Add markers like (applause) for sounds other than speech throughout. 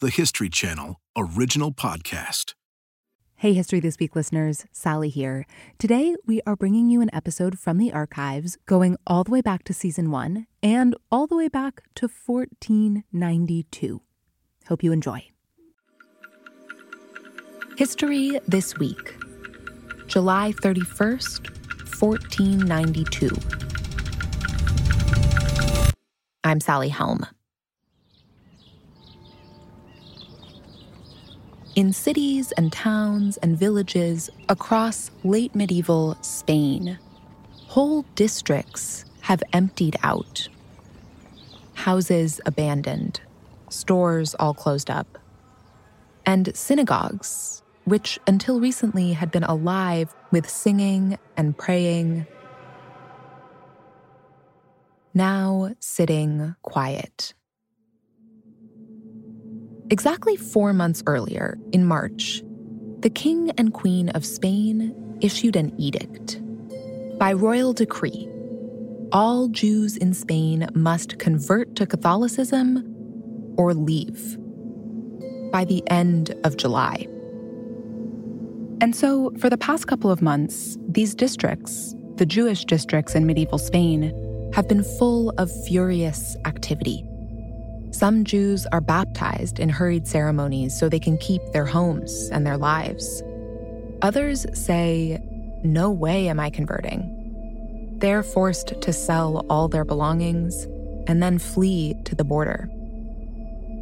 the History Channel original podcast. Hey, History This Week listeners, Sally here. Today, we are bringing you an episode from the archives going all the way back to season one and all the way back to 1492. Hope you enjoy. History This Week, July 31st, 1492. I'm Sally Helm. In cities and towns and villages across late medieval Spain, whole districts have emptied out. Houses abandoned, stores all closed up, and synagogues, which until recently had been alive with singing and praying, now sitting quiet. Exactly four months earlier, in March, the King and Queen of Spain issued an edict. By royal decree, all Jews in Spain must convert to Catholicism or leave by the end of July. And so, for the past couple of months, these districts, the Jewish districts in medieval Spain, have been full of furious activity. Some Jews are baptized in hurried ceremonies so they can keep their homes and their lives. Others say, No way am I converting. They're forced to sell all their belongings and then flee to the border.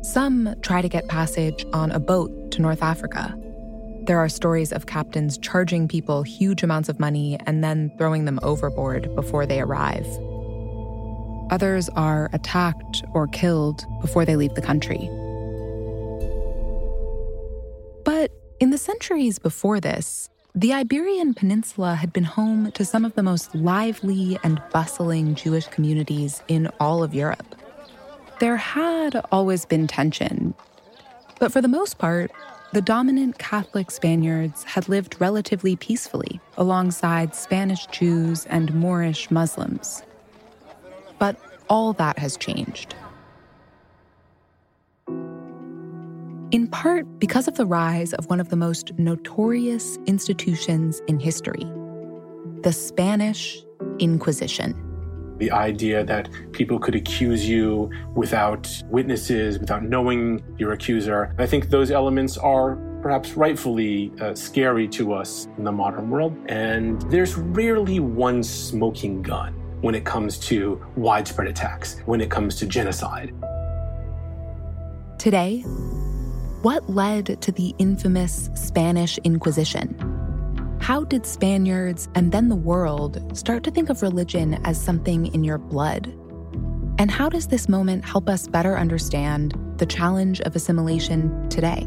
Some try to get passage on a boat to North Africa. There are stories of captains charging people huge amounts of money and then throwing them overboard before they arrive. Others are attacked or killed before they leave the country. But in the centuries before this, the Iberian Peninsula had been home to some of the most lively and bustling Jewish communities in all of Europe. There had always been tension, but for the most part, the dominant Catholic Spaniards had lived relatively peacefully alongside Spanish Jews and Moorish Muslims. But all that has changed. In part because of the rise of one of the most notorious institutions in history the Spanish Inquisition. The idea that people could accuse you without witnesses, without knowing your accuser. I think those elements are perhaps rightfully uh, scary to us in the modern world. And there's rarely one smoking gun when it comes to widespread attacks, when it comes to genocide. Today, what led to the infamous Spanish Inquisition? How did Spaniards and then the world start to think of religion as something in your blood? And how does this moment help us better understand the challenge of assimilation today?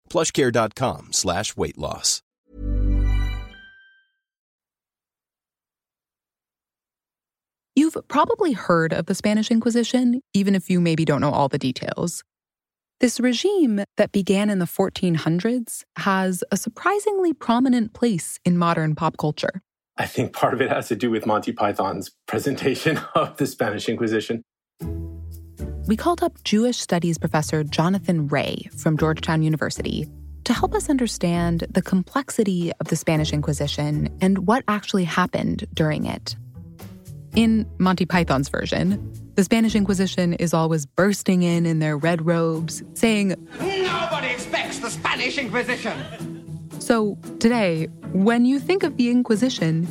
plushcare.com slash weight loss. You've probably heard of the Spanish Inquisition, even if you maybe don't know all the details. This regime that began in the 1400s has a surprisingly prominent place in modern pop culture. I think part of it has to do with Monty Python's presentation (laughs) of the Spanish Inquisition we called up Jewish studies professor Jonathan Ray from Georgetown University to help us understand the complexity of the Spanish Inquisition and what actually happened during it. In Monty Python's version, the Spanish Inquisition is always bursting in in their red robes, saying, Nobody expects the Spanish Inquisition! So, today, when you think of the Inquisition,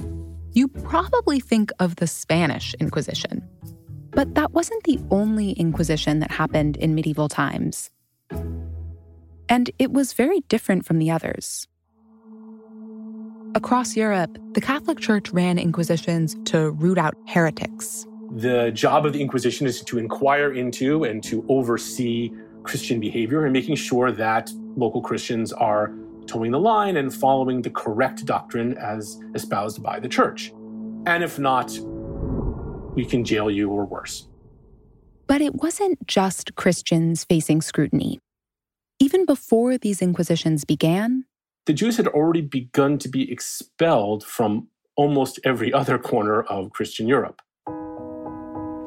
you probably think of the Spanish Inquisition. But that wasn't the only Inquisition that happened in medieval times. And it was very different from the others. Across Europe, the Catholic Church ran inquisitions to root out heretics. The job of the Inquisition is to inquire into and to oversee Christian behavior and making sure that local Christians are toeing the line and following the correct doctrine as espoused by the church. And if not, we can jail you or worse. But it wasn't just Christians facing scrutiny. Even before these inquisitions began, the Jews had already begun to be expelled from almost every other corner of Christian Europe.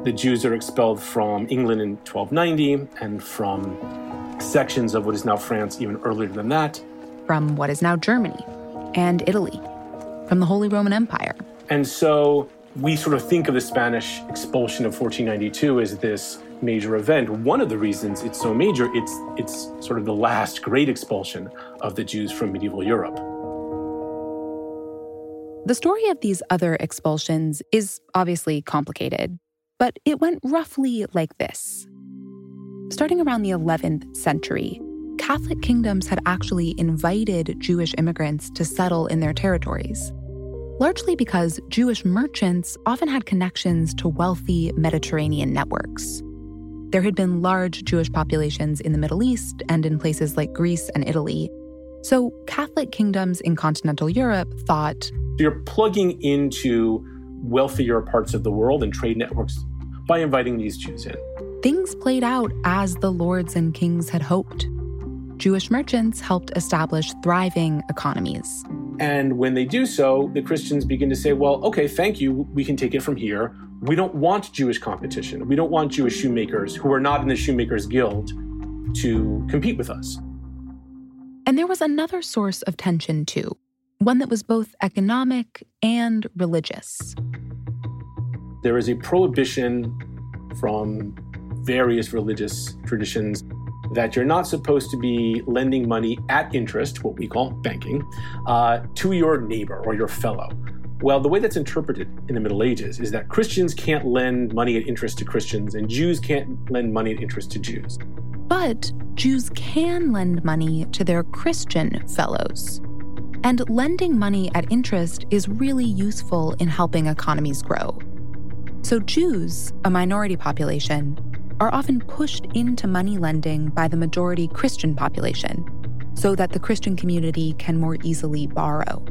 The Jews are expelled from England in 1290 and from sections of what is now France even earlier than that. From what is now Germany and Italy, from the Holy Roman Empire. And so we sort of think of the Spanish expulsion of 1492 as this major event. One of the reasons it's so major, it's it's sort of the last great expulsion of the Jews from medieval Europe. The story of these other expulsions is obviously complicated, but it went roughly like this. Starting around the 11th century, Catholic kingdoms had actually invited Jewish immigrants to settle in their territories largely because Jewish merchants often had connections to wealthy Mediterranean networks. There had been large Jewish populations in the Middle East and in places like Greece and Italy. So, Catholic kingdoms in continental Europe thought you're plugging into wealthier parts of the world and trade networks by inviting these Jews in. Things played out as the lords and kings had hoped. Jewish merchants helped establish thriving economies. And when they do so, the Christians begin to say, well, okay, thank you. We can take it from here. We don't want Jewish competition. We don't want Jewish shoemakers who are not in the Shoemakers Guild to compete with us. And there was another source of tension, too, one that was both economic and religious. There is a prohibition from various religious traditions that you're not supposed to be lending money at interest, what we call banking, uh, to your neighbor or your fellow. Well, the way that's interpreted in the Middle Ages is that Christians can't lend money at interest to Christians and Jews can't lend money at interest to Jews. But Jews can lend money to their Christian fellows. And lending money at interest is really useful in helping economies grow. So, Jews, a minority population, are often pushed into money lending by the majority Christian population so that the Christian community can more easily borrow.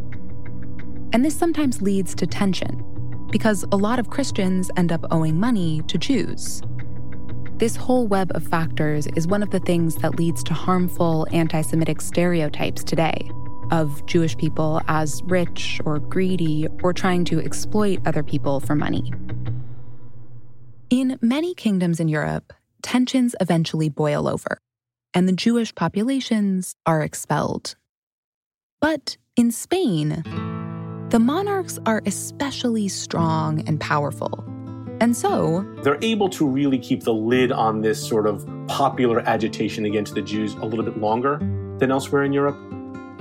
And this sometimes leads to tension because a lot of Christians end up owing money to Jews. This whole web of factors is one of the things that leads to harmful anti Semitic stereotypes today of Jewish people as rich or greedy or trying to exploit other people for money. In many kingdoms in Europe, tensions eventually boil over, and the Jewish populations are expelled. But in Spain, the monarchs are especially strong and powerful. And so, they're able to really keep the lid on this sort of popular agitation against the Jews a little bit longer than elsewhere in Europe.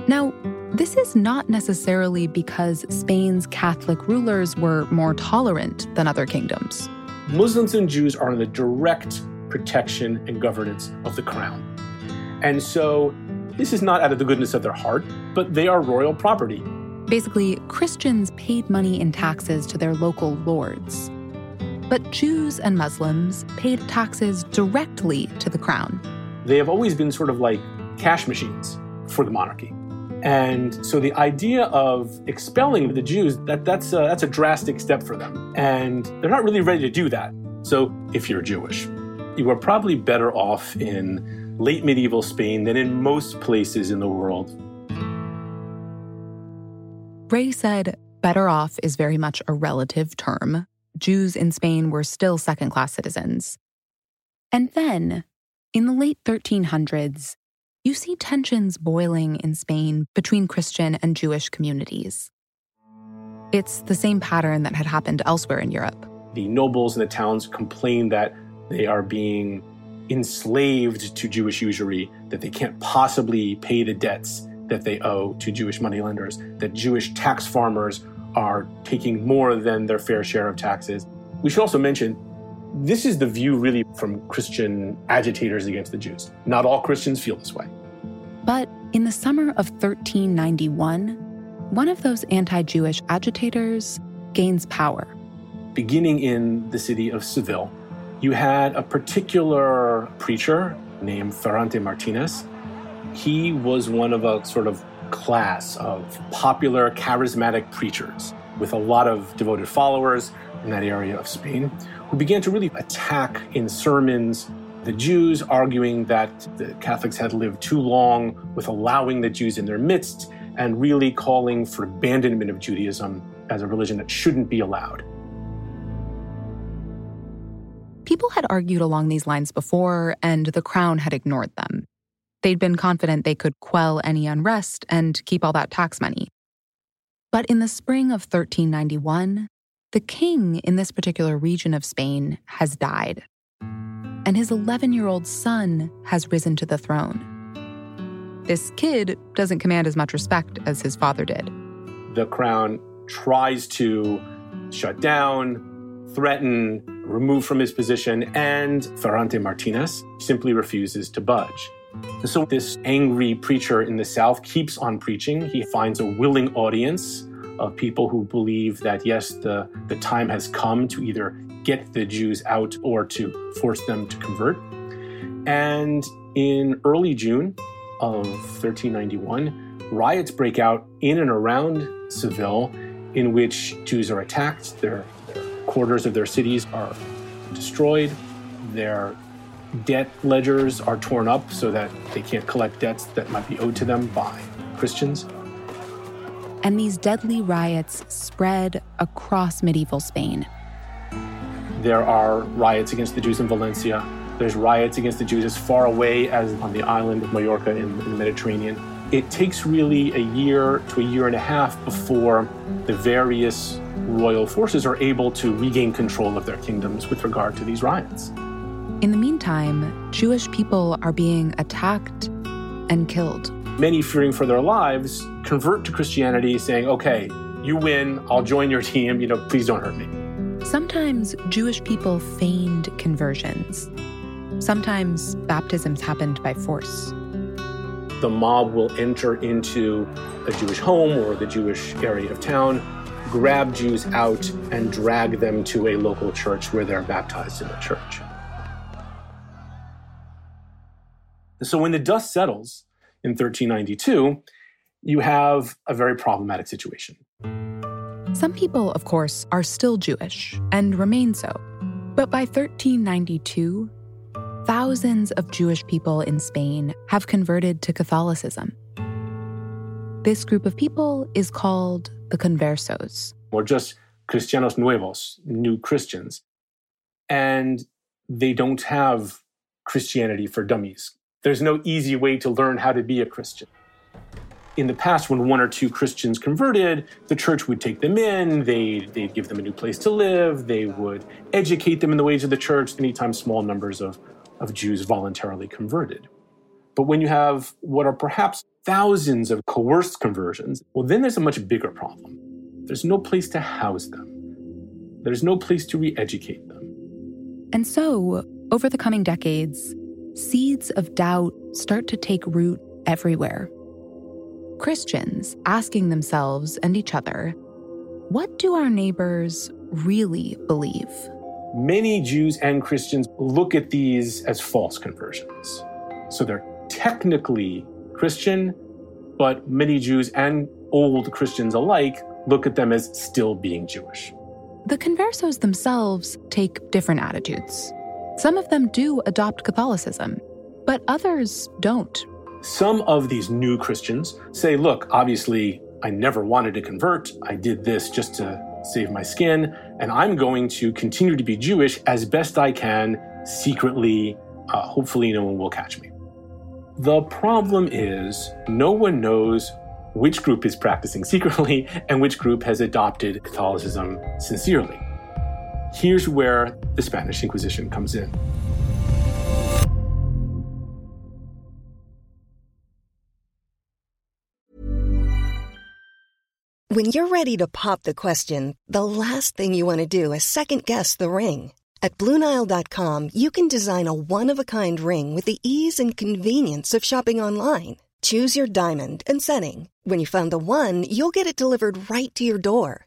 Now, this is not necessarily because Spain's Catholic rulers were more tolerant than other kingdoms. Muslims and Jews are in the direct protection and governance of the crown. And so this is not out of the goodness of their heart, but they are royal property. Basically, Christians paid money in taxes to their local lords. But Jews and Muslims paid taxes directly to the crown. They have always been sort of like cash machines for the monarchy. And so the idea of expelling the Jews, that, that's, a, that's a drastic step for them. And they're not really ready to do that. So if you're Jewish, you are probably better off in late medieval Spain than in most places in the world. Ray said, better off is very much a relative term. Jews in Spain were still second class citizens. And then, in the late 1300s, you see tensions boiling in Spain between Christian and Jewish communities. It's the same pattern that had happened elsewhere in Europe. The nobles in the towns complain that they are being enslaved to Jewish usury, that they can't possibly pay the debts that they owe to Jewish moneylenders, that Jewish tax farmers are taking more than their fair share of taxes. We should also mention this is the view really from Christian agitators against the Jews. Not all Christians feel this way. But in the summer of 1391, one of those anti Jewish agitators gains power. Beginning in the city of Seville, you had a particular preacher named Ferrante Martinez. He was one of a sort of class of popular, charismatic preachers with a lot of devoted followers in that area of Spain who began to really attack in sermons the Jews, arguing that the Catholics had lived too long with allowing the Jews in their midst and really calling for abandonment of Judaism as a religion that shouldn't be allowed. People had argued along these lines before, and the crown had ignored them. They'd been confident they could quell any unrest and keep all that tax money. But in the spring of 1391, the king in this particular region of Spain has died, and his 11 year old son has risen to the throne. This kid doesn't command as much respect as his father did. The crown tries to shut down, threaten, remove from his position, and Ferrante Martinez simply refuses to budge. So, this angry preacher in the South keeps on preaching. He finds a willing audience of people who believe that, yes, the, the time has come to either get the Jews out or to force them to convert. And in early June, of 1391, riots break out in and around Seville in which Jews are attacked, their, their quarters of their cities are destroyed, their debt ledgers are torn up so that they can't collect debts that might be owed to them by Christians. And these deadly riots spread across medieval Spain. There are riots against the Jews in Valencia, there's riots against the Jews as far away as on the island of Mallorca in, in the Mediterranean. It takes really a year to a year and a half before the various royal forces are able to regain control of their kingdoms with regard to these riots. In the meantime, Jewish people are being attacked and killed. Many, fearing for their lives, convert to Christianity, saying, okay, you win, I'll join your (laughs) team, you know, please don't hurt me. Sometimes Jewish people feigned conversions. Sometimes baptisms happened by force. The mob will enter into a Jewish home or the Jewish area of town, grab Jews out, and drag them to a local church where they're baptized in the church. So when the dust settles in 1392, you have a very problematic situation. Some people, of course, are still Jewish and remain so. But by 1392, thousands of Jewish people in Spain have converted to Catholicism. This group of people is called the conversos. Or just Cristianos Nuevos, new Christians. And they don't have Christianity for dummies. There's no easy way to learn how to be a Christian. In the past, when one or two Christians converted, the church would take them in, they'd, they'd give them a new place to live, they would educate them in the ways of the church. Anytime small numbers of of Jews voluntarily converted. But when you have what are perhaps thousands of coerced conversions, well, then there's a much bigger problem. There's no place to house them, there's no place to re educate them. And so, over the coming decades, seeds of doubt start to take root everywhere. Christians asking themselves and each other, what do our neighbors really believe? many Jews and Christians look at these as false conversions. So they're technically Christian, but many Jews and old Christians alike look at them as still being Jewish. The conversos themselves take different attitudes. Some of them do adopt Catholicism, but others don't. Some of these new Christians say, look, obviously, I never wanted to convert. I did this just to save my skin, and I'm going to continue to be Jewish as best I can, secretly. Uh, hopefully, no one will catch me. The problem is, no one knows which group is practicing secretly (laughs) and which group has adopted Catholicism sincerely. Here's where the Spanish Inquisition comes in. When you're ready to pop the question, the last thing you want to do is second guess the ring. At Bluenile.com, you can design a one of a kind ring with the ease and convenience of shopping online. Choose your diamond and setting. When you find the one, you'll get it delivered right to your door.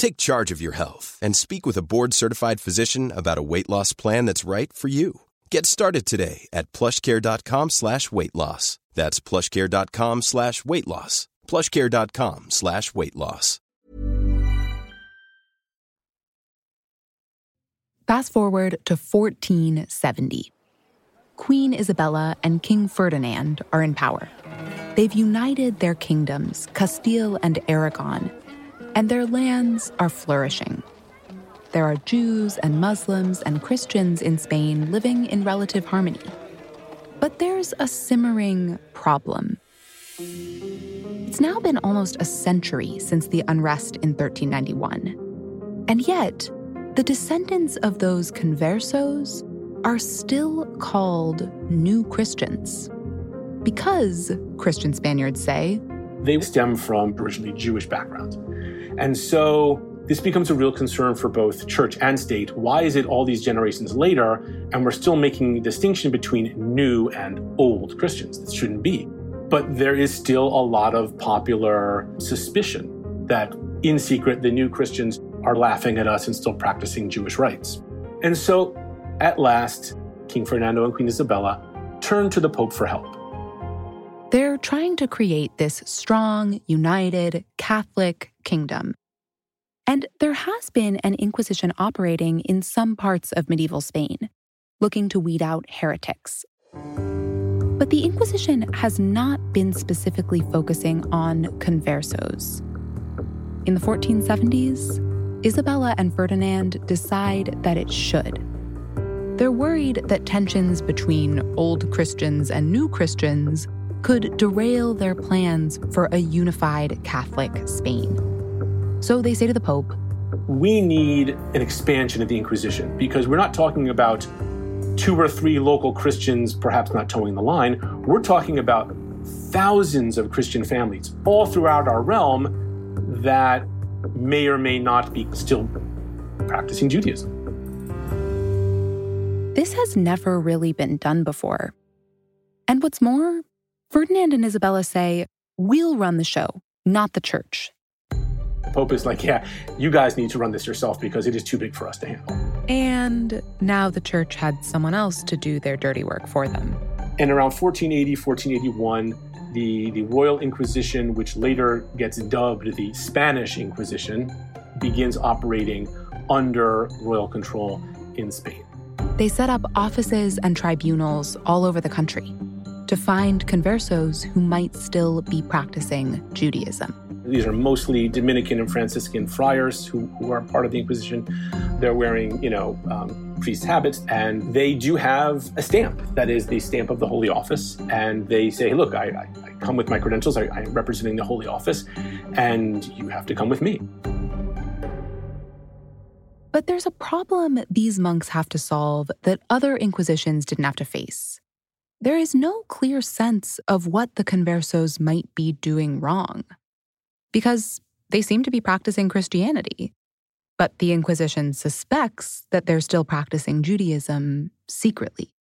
Take charge of your health and speak with a board certified physician about a weight loss plan that's right for you. Get started today at plushcare.com slash weight loss. That's plushcare.com slash weight loss. Plushcare.com slash weight loss. Fast forward to 1470. Queen Isabella and King Ferdinand are in power. They've united their kingdoms, Castile and Aragon, and their lands are flourishing. There are Jews and Muslims and Christians in Spain living in relative harmony. But there's a simmering problem. It's now been almost a century since the unrest in 1391. And yet, the descendants of those conversos are still called New Christians. Because, Christian Spaniards say, they stem from originally Jewish backgrounds. And so this becomes a real concern for both church and state. Why is it all these generations later and we're still making a distinction between new and old Christians? This shouldn't be. But there is still a lot of popular suspicion that in secret the new Christians are laughing at us and still practicing Jewish rites. And so at last, King Fernando and Queen Isabella turn to the Pope for help. They're trying to create this strong, united, Catholic kingdom. And there has been an Inquisition operating in some parts of medieval Spain, looking to weed out heretics. But the Inquisition has not been specifically focusing on conversos. In the 1470s, Isabella and Ferdinand decide that it should. They're worried that tensions between old Christians and new Christians could derail their plans for a unified Catholic Spain. So they say to the Pope, We need an expansion of the Inquisition because we're not talking about two or three local Christians perhaps not toeing the line. We're talking about thousands of Christian families all throughout our realm that may or may not be still practicing Judaism. This has never really been done before. And what's more, Ferdinand and Isabella say, We'll run the show, not the church. The Pope is like, Yeah, you guys need to run this yourself because it is too big for us to handle. And now the church had someone else to do their dirty work for them. And around 1480, 1481, the, the Royal Inquisition, which later gets dubbed the Spanish Inquisition, begins operating under royal control in Spain. They set up offices and tribunals all over the country to find conversos who might still be practicing Judaism. These are mostly Dominican and Franciscan friars who, who are part of the Inquisition. They're wearing, you know, um, priest habits, and they do have a stamp that is the stamp of the Holy Office. And they say, look, I, I, I come with my credentials, I, I'm representing the Holy Office, and you have to come with me. But there's a problem these monks have to solve that other inquisitions didn't have to face. There is no clear sense of what the conversos might be doing wrong. Because they seem to be practicing Christianity. But the Inquisition suspects that they're still practicing Judaism secretly.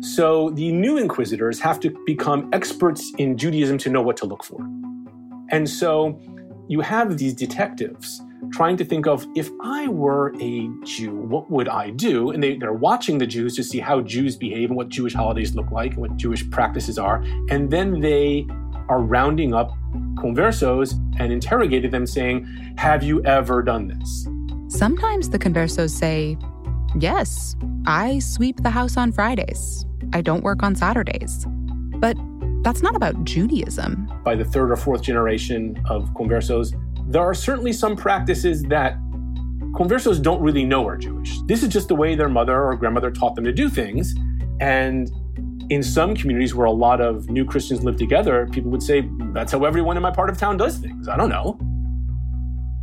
So the new inquisitors have to become experts in Judaism to know what to look for. And so you have these detectives trying to think of if I were a Jew, what would I do? And they, they're watching the Jews to see how Jews behave and what Jewish holidays look like and what Jewish practices are. And then they are rounding up conversos and interrogating them, saying, Have you ever done this? Sometimes the conversos say, Yes, I sweep the house on Fridays. I don't work on Saturdays. But that's not about Judaism. By the third or fourth generation of conversos, there are certainly some practices that conversos don't really know are Jewish. This is just the way their mother or grandmother taught them to do things. And in some communities where a lot of new Christians live together, people would say, that's how everyone in my part of town does things. I don't know.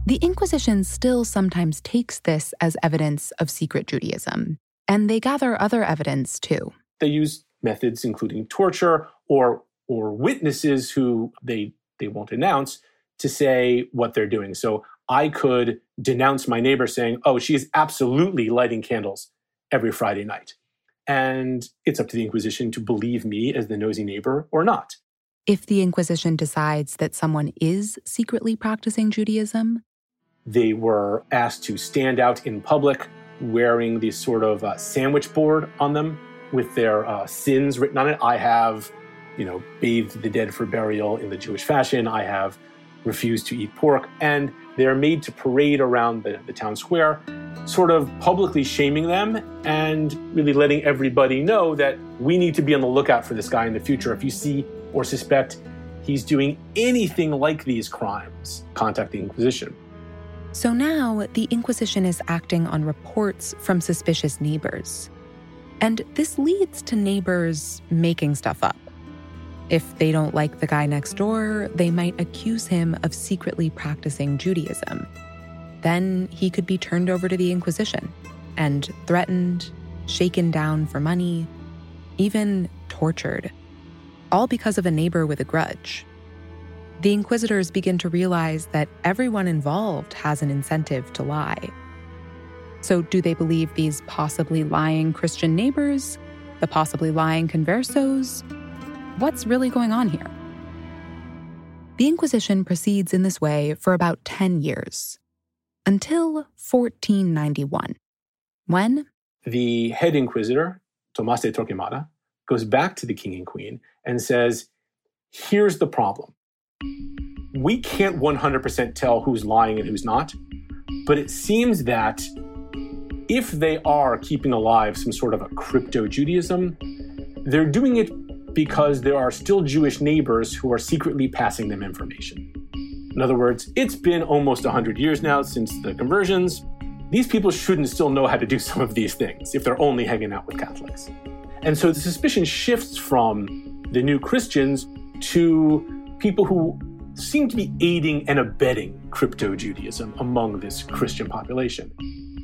The Inquisition still sometimes takes this as evidence of secret Judaism, and they gather other evidence too. They use methods including torture or or witnesses who they they won't announce to say what they're doing. So I could denounce my neighbor saying, "Oh, she is absolutely lighting candles every Friday night." And it's up to the Inquisition to believe me as the nosy neighbor or not. If the Inquisition decides that someone is secretly practicing Judaism, they were asked to stand out in public wearing this sort of uh, sandwich board on them with their uh, sins written on it. I have, you know, bathed the dead for burial in the Jewish fashion. I have refused to eat pork. And they're made to parade around the, the town square, sort of publicly shaming them and really letting everybody know that we need to be on the lookout for this guy in the future. If you see or suspect he's doing anything like these crimes, contact the Inquisition. So now the Inquisition is acting on reports from suspicious neighbors. And this leads to neighbors making stuff up. If they don't like the guy next door, they might accuse him of secretly practicing Judaism. Then he could be turned over to the Inquisition and threatened, shaken down for money, even tortured, all because of a neighbor with a grudge the inquisitors begin to realize that everyone involved has an incentive to lie. So, do they believe these possibly lying Christian neighbors, the possibly lying conversos? What's really going on here? The Inquisition proceeds in this way for about 10 years, until 1491, when the head inquisitor, Tomas de Torquemada, goes back to the king and queen and says, Here's the problem we can't 100% tell who's lying and who's not, but it seems that if they are keeping alive some sort of a crypto Judaism, they're doing it because there are still Jewish neighbors who are secretly passing them information. In other words, it's been almost 100 years now since the conversions. These people shouldn't still know how to do (laughs) some of these things if they're only hanging out with Catholics. And so the suspicion shifts from the new Christians to people who seem to be aiding and abetting crypto Judaism among this Christian population.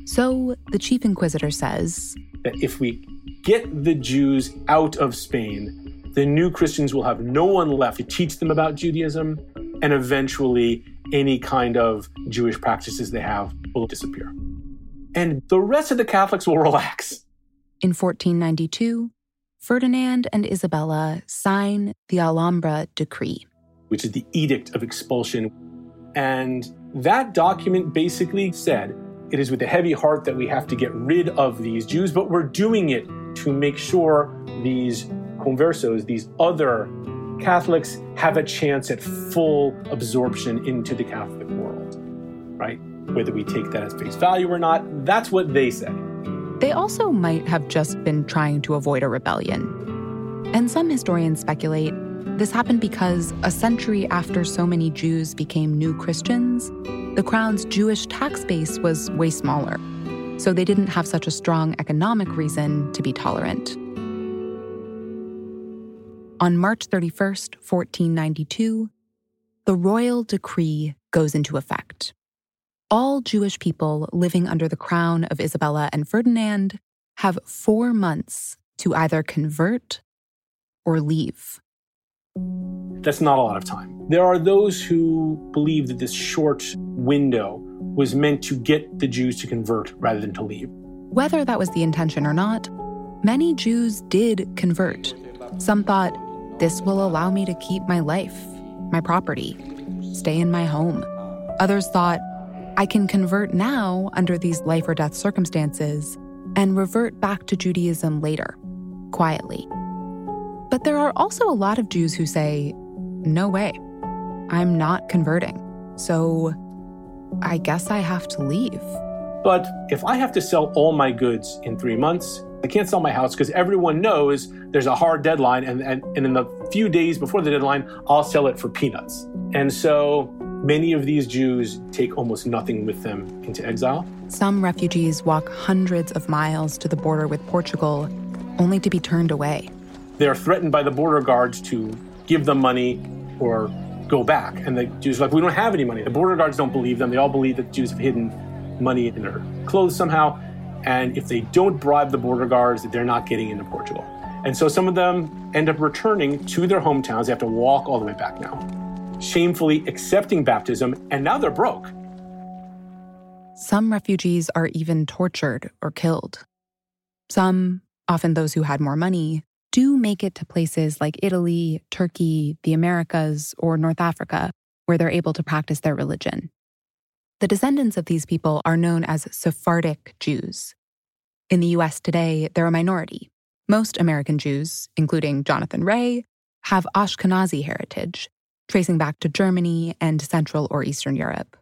So the chief inquisitor says that if we get the Jews out of Spain, the new Christians will have no one left to teach them about Judaism, and eventually any kind of Jewish practices they have will disappear. And the rest of the Catholics will (laughs) relax. In 1492, Ferdinand and Isabella sign the Alhambra Decree which is the Edict of Expulsion. And that document basically said it is with a heavy heart that we have to get rid of these Jews, but we're doing it to make sure these conversos, these other Catholics, have a chance at full absorption into the Catholic world, right? Whether we take that as face value or not, that's what they say. They also might have just been trying to avoid a rebellion. And some historians speculate this happened because a century after so many Jews became new Christians, the crown's Jewish tax base was way smaller, so they didn't have such a strong economic reason to be tolerant. On March 31st, 1492, the royal decree goes into effect. All Jewish people living under the crown of Isabella and Ferdinand have four months to either convert or leave. That's not a lot of time. There are those who believe that this short window was meant to get the Jews to convert rather than to leave. Whether that was the intention or not, many Jews did convert. Some thought, this will allow me to keep my life, my property, stay in my home. Others thought, I can convert now under these life or death circumstances and revert back to Judaism later, quietly. But there are also a lot of Jews who say, no way, I'm not converting. So I guess I have to leave. But if I have to sell all my goods in three months, I can't sell my house because everyone knows there's a hard deadline. And, and, and in the few days before the deadline, I'll sell it for peanuts. And so many of these Jews take almost nothing with them into exile. Some refugees walk hundreds of miles to the border with Portugal only to be turned away. they're threatened by the border guards to give them money or go back. And the Jews are like, we don't have any money. The border guards don't believe them. They all believe that Jews have hidden money in their clothes somehow. And if they don't bribe the border guards, they're not getting into Portugal. And so some of them end up returning to their hometowns. They have to walk all the way back now, shamefully accepting baptism, and now they're broke. Some refugees are even tortured or killed. Some, often those who had more money, do make it to places like Italy, Turkey, the Americas, or North Africa, where they're able to practice their religion. The descendants of these people are known as Sephardic Jews. In the US today, they're a minority. Most American Jews, including Jonathan Ray, have Ashkenazi heritage, tracing back to Germany and Central or Eastern Europe.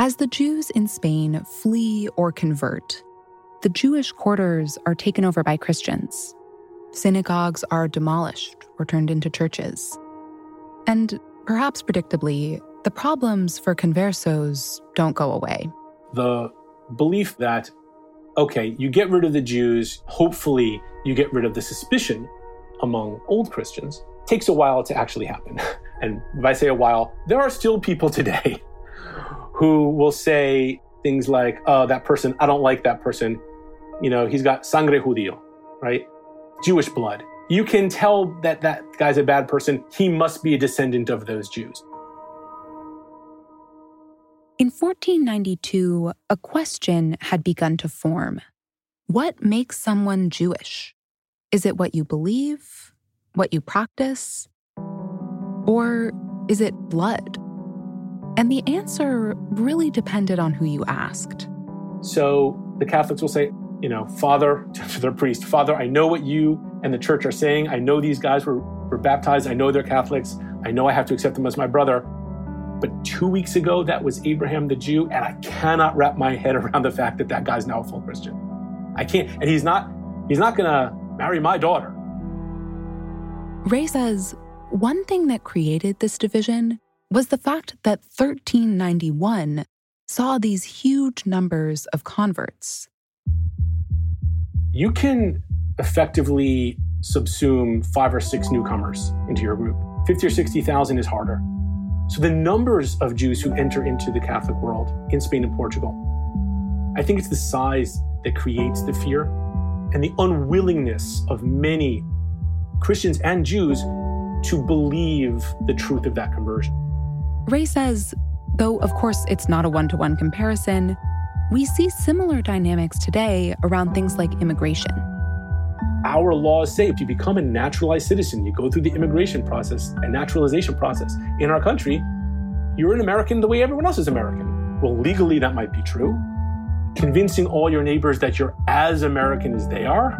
As the Jews in Spain flee or convert, the Jewish quarters are taken over by Christians, synagogues are demolished or turned into churches. And perhaps predictably, the problems for conversos don't go away. The belief that, okay, you get rid of the Jews, hopefully you get rid of the suspicion among old Christians, takes a while to actually happen. (laughs) And if I say a while, there are still people today (laughs) who will say things like, oh, that person, I don't like that person. You know, he's got sangre judío, right? Jewish blood. You can tell that that guy's a bad person. He must be a descendant of those Jews. In 1492, a question had begun to form What makes someone Jewish? Is it what you believe? What you practice? Or is it blood? And the answer really depended on who you asked. So the Catholics will say, you know, Father, (laughs) to their priest, Father, I know what you and the church are saying. I know these guys were, were baptized. I know they're Catholics. I know I have to accept them as my brother. But two weeks ago, that was Abraham the Jew, and I cannot wrap my head (laughs) around the fact that that guy's now a full Christian. I can't, and he's not. He's not going to marry my daughter. Ray says one thing that created this division was the fact that 1391 saw these huge numbers of converts you can effectively subsume five or six newcomers into your group. 50 or 60,000 is harder. So the numbers of Jews who enter into the Catholic world in Spain and Portugal, I think it's the size that creates the fear and the unwillingness of many Christians and Jews to believe the truth of that conversion. Ray says, though of course it's not a one to one comparison, we see similar dynamics today around things like immigration. Our laws say if you become a naturalized citizen, you go through the immigration process, and naturalization process in our country, you're an American the way everyone else is American. Well, legally, that might be true. Convincing all your neighbors that you're as American as they are,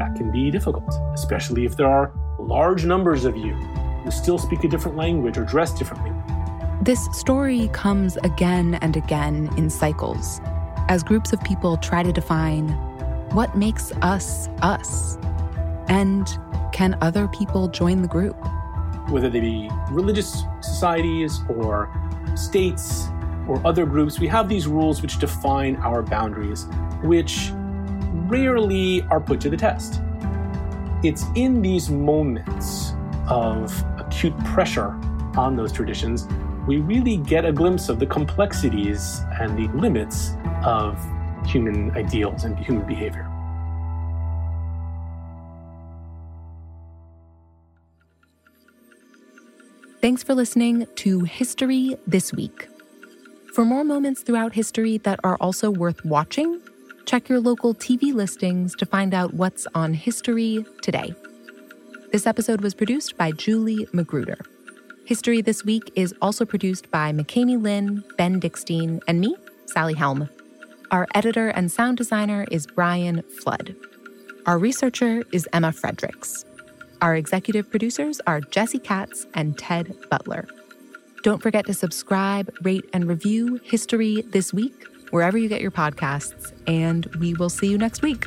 that can be difficult, especially if there are large numbers of you who still speak a different language or dress differently. This story comes again and again in cycles as groups of people try to define what makes us us. And can other people join the group? Whether they be religious societies or states or other groups, we have these rules which define our boundaries, which rarely are put to the test. It's in these moments of acute pressure on those traditions we really get a glimpse of the complexities and the limits of human ideals and human behavior. Thanks for listening to History This Week. For more moments throughout history that are also worth watching, check your local TV listings to find out what's on history today. This episode was produced by Julie Magruder. History This Week is also produced by McKamey Lynn, Ben Dickstein, and me, Sally Helm. Our editor and sound designer is Brian Flood. Our researcher is Emma Fredericks. Our executive producers are Jesse Katz and Ted Butler. Don't forget to subscribe, rate, and review History This Week wherever you get your podcasts, and we will see you next week.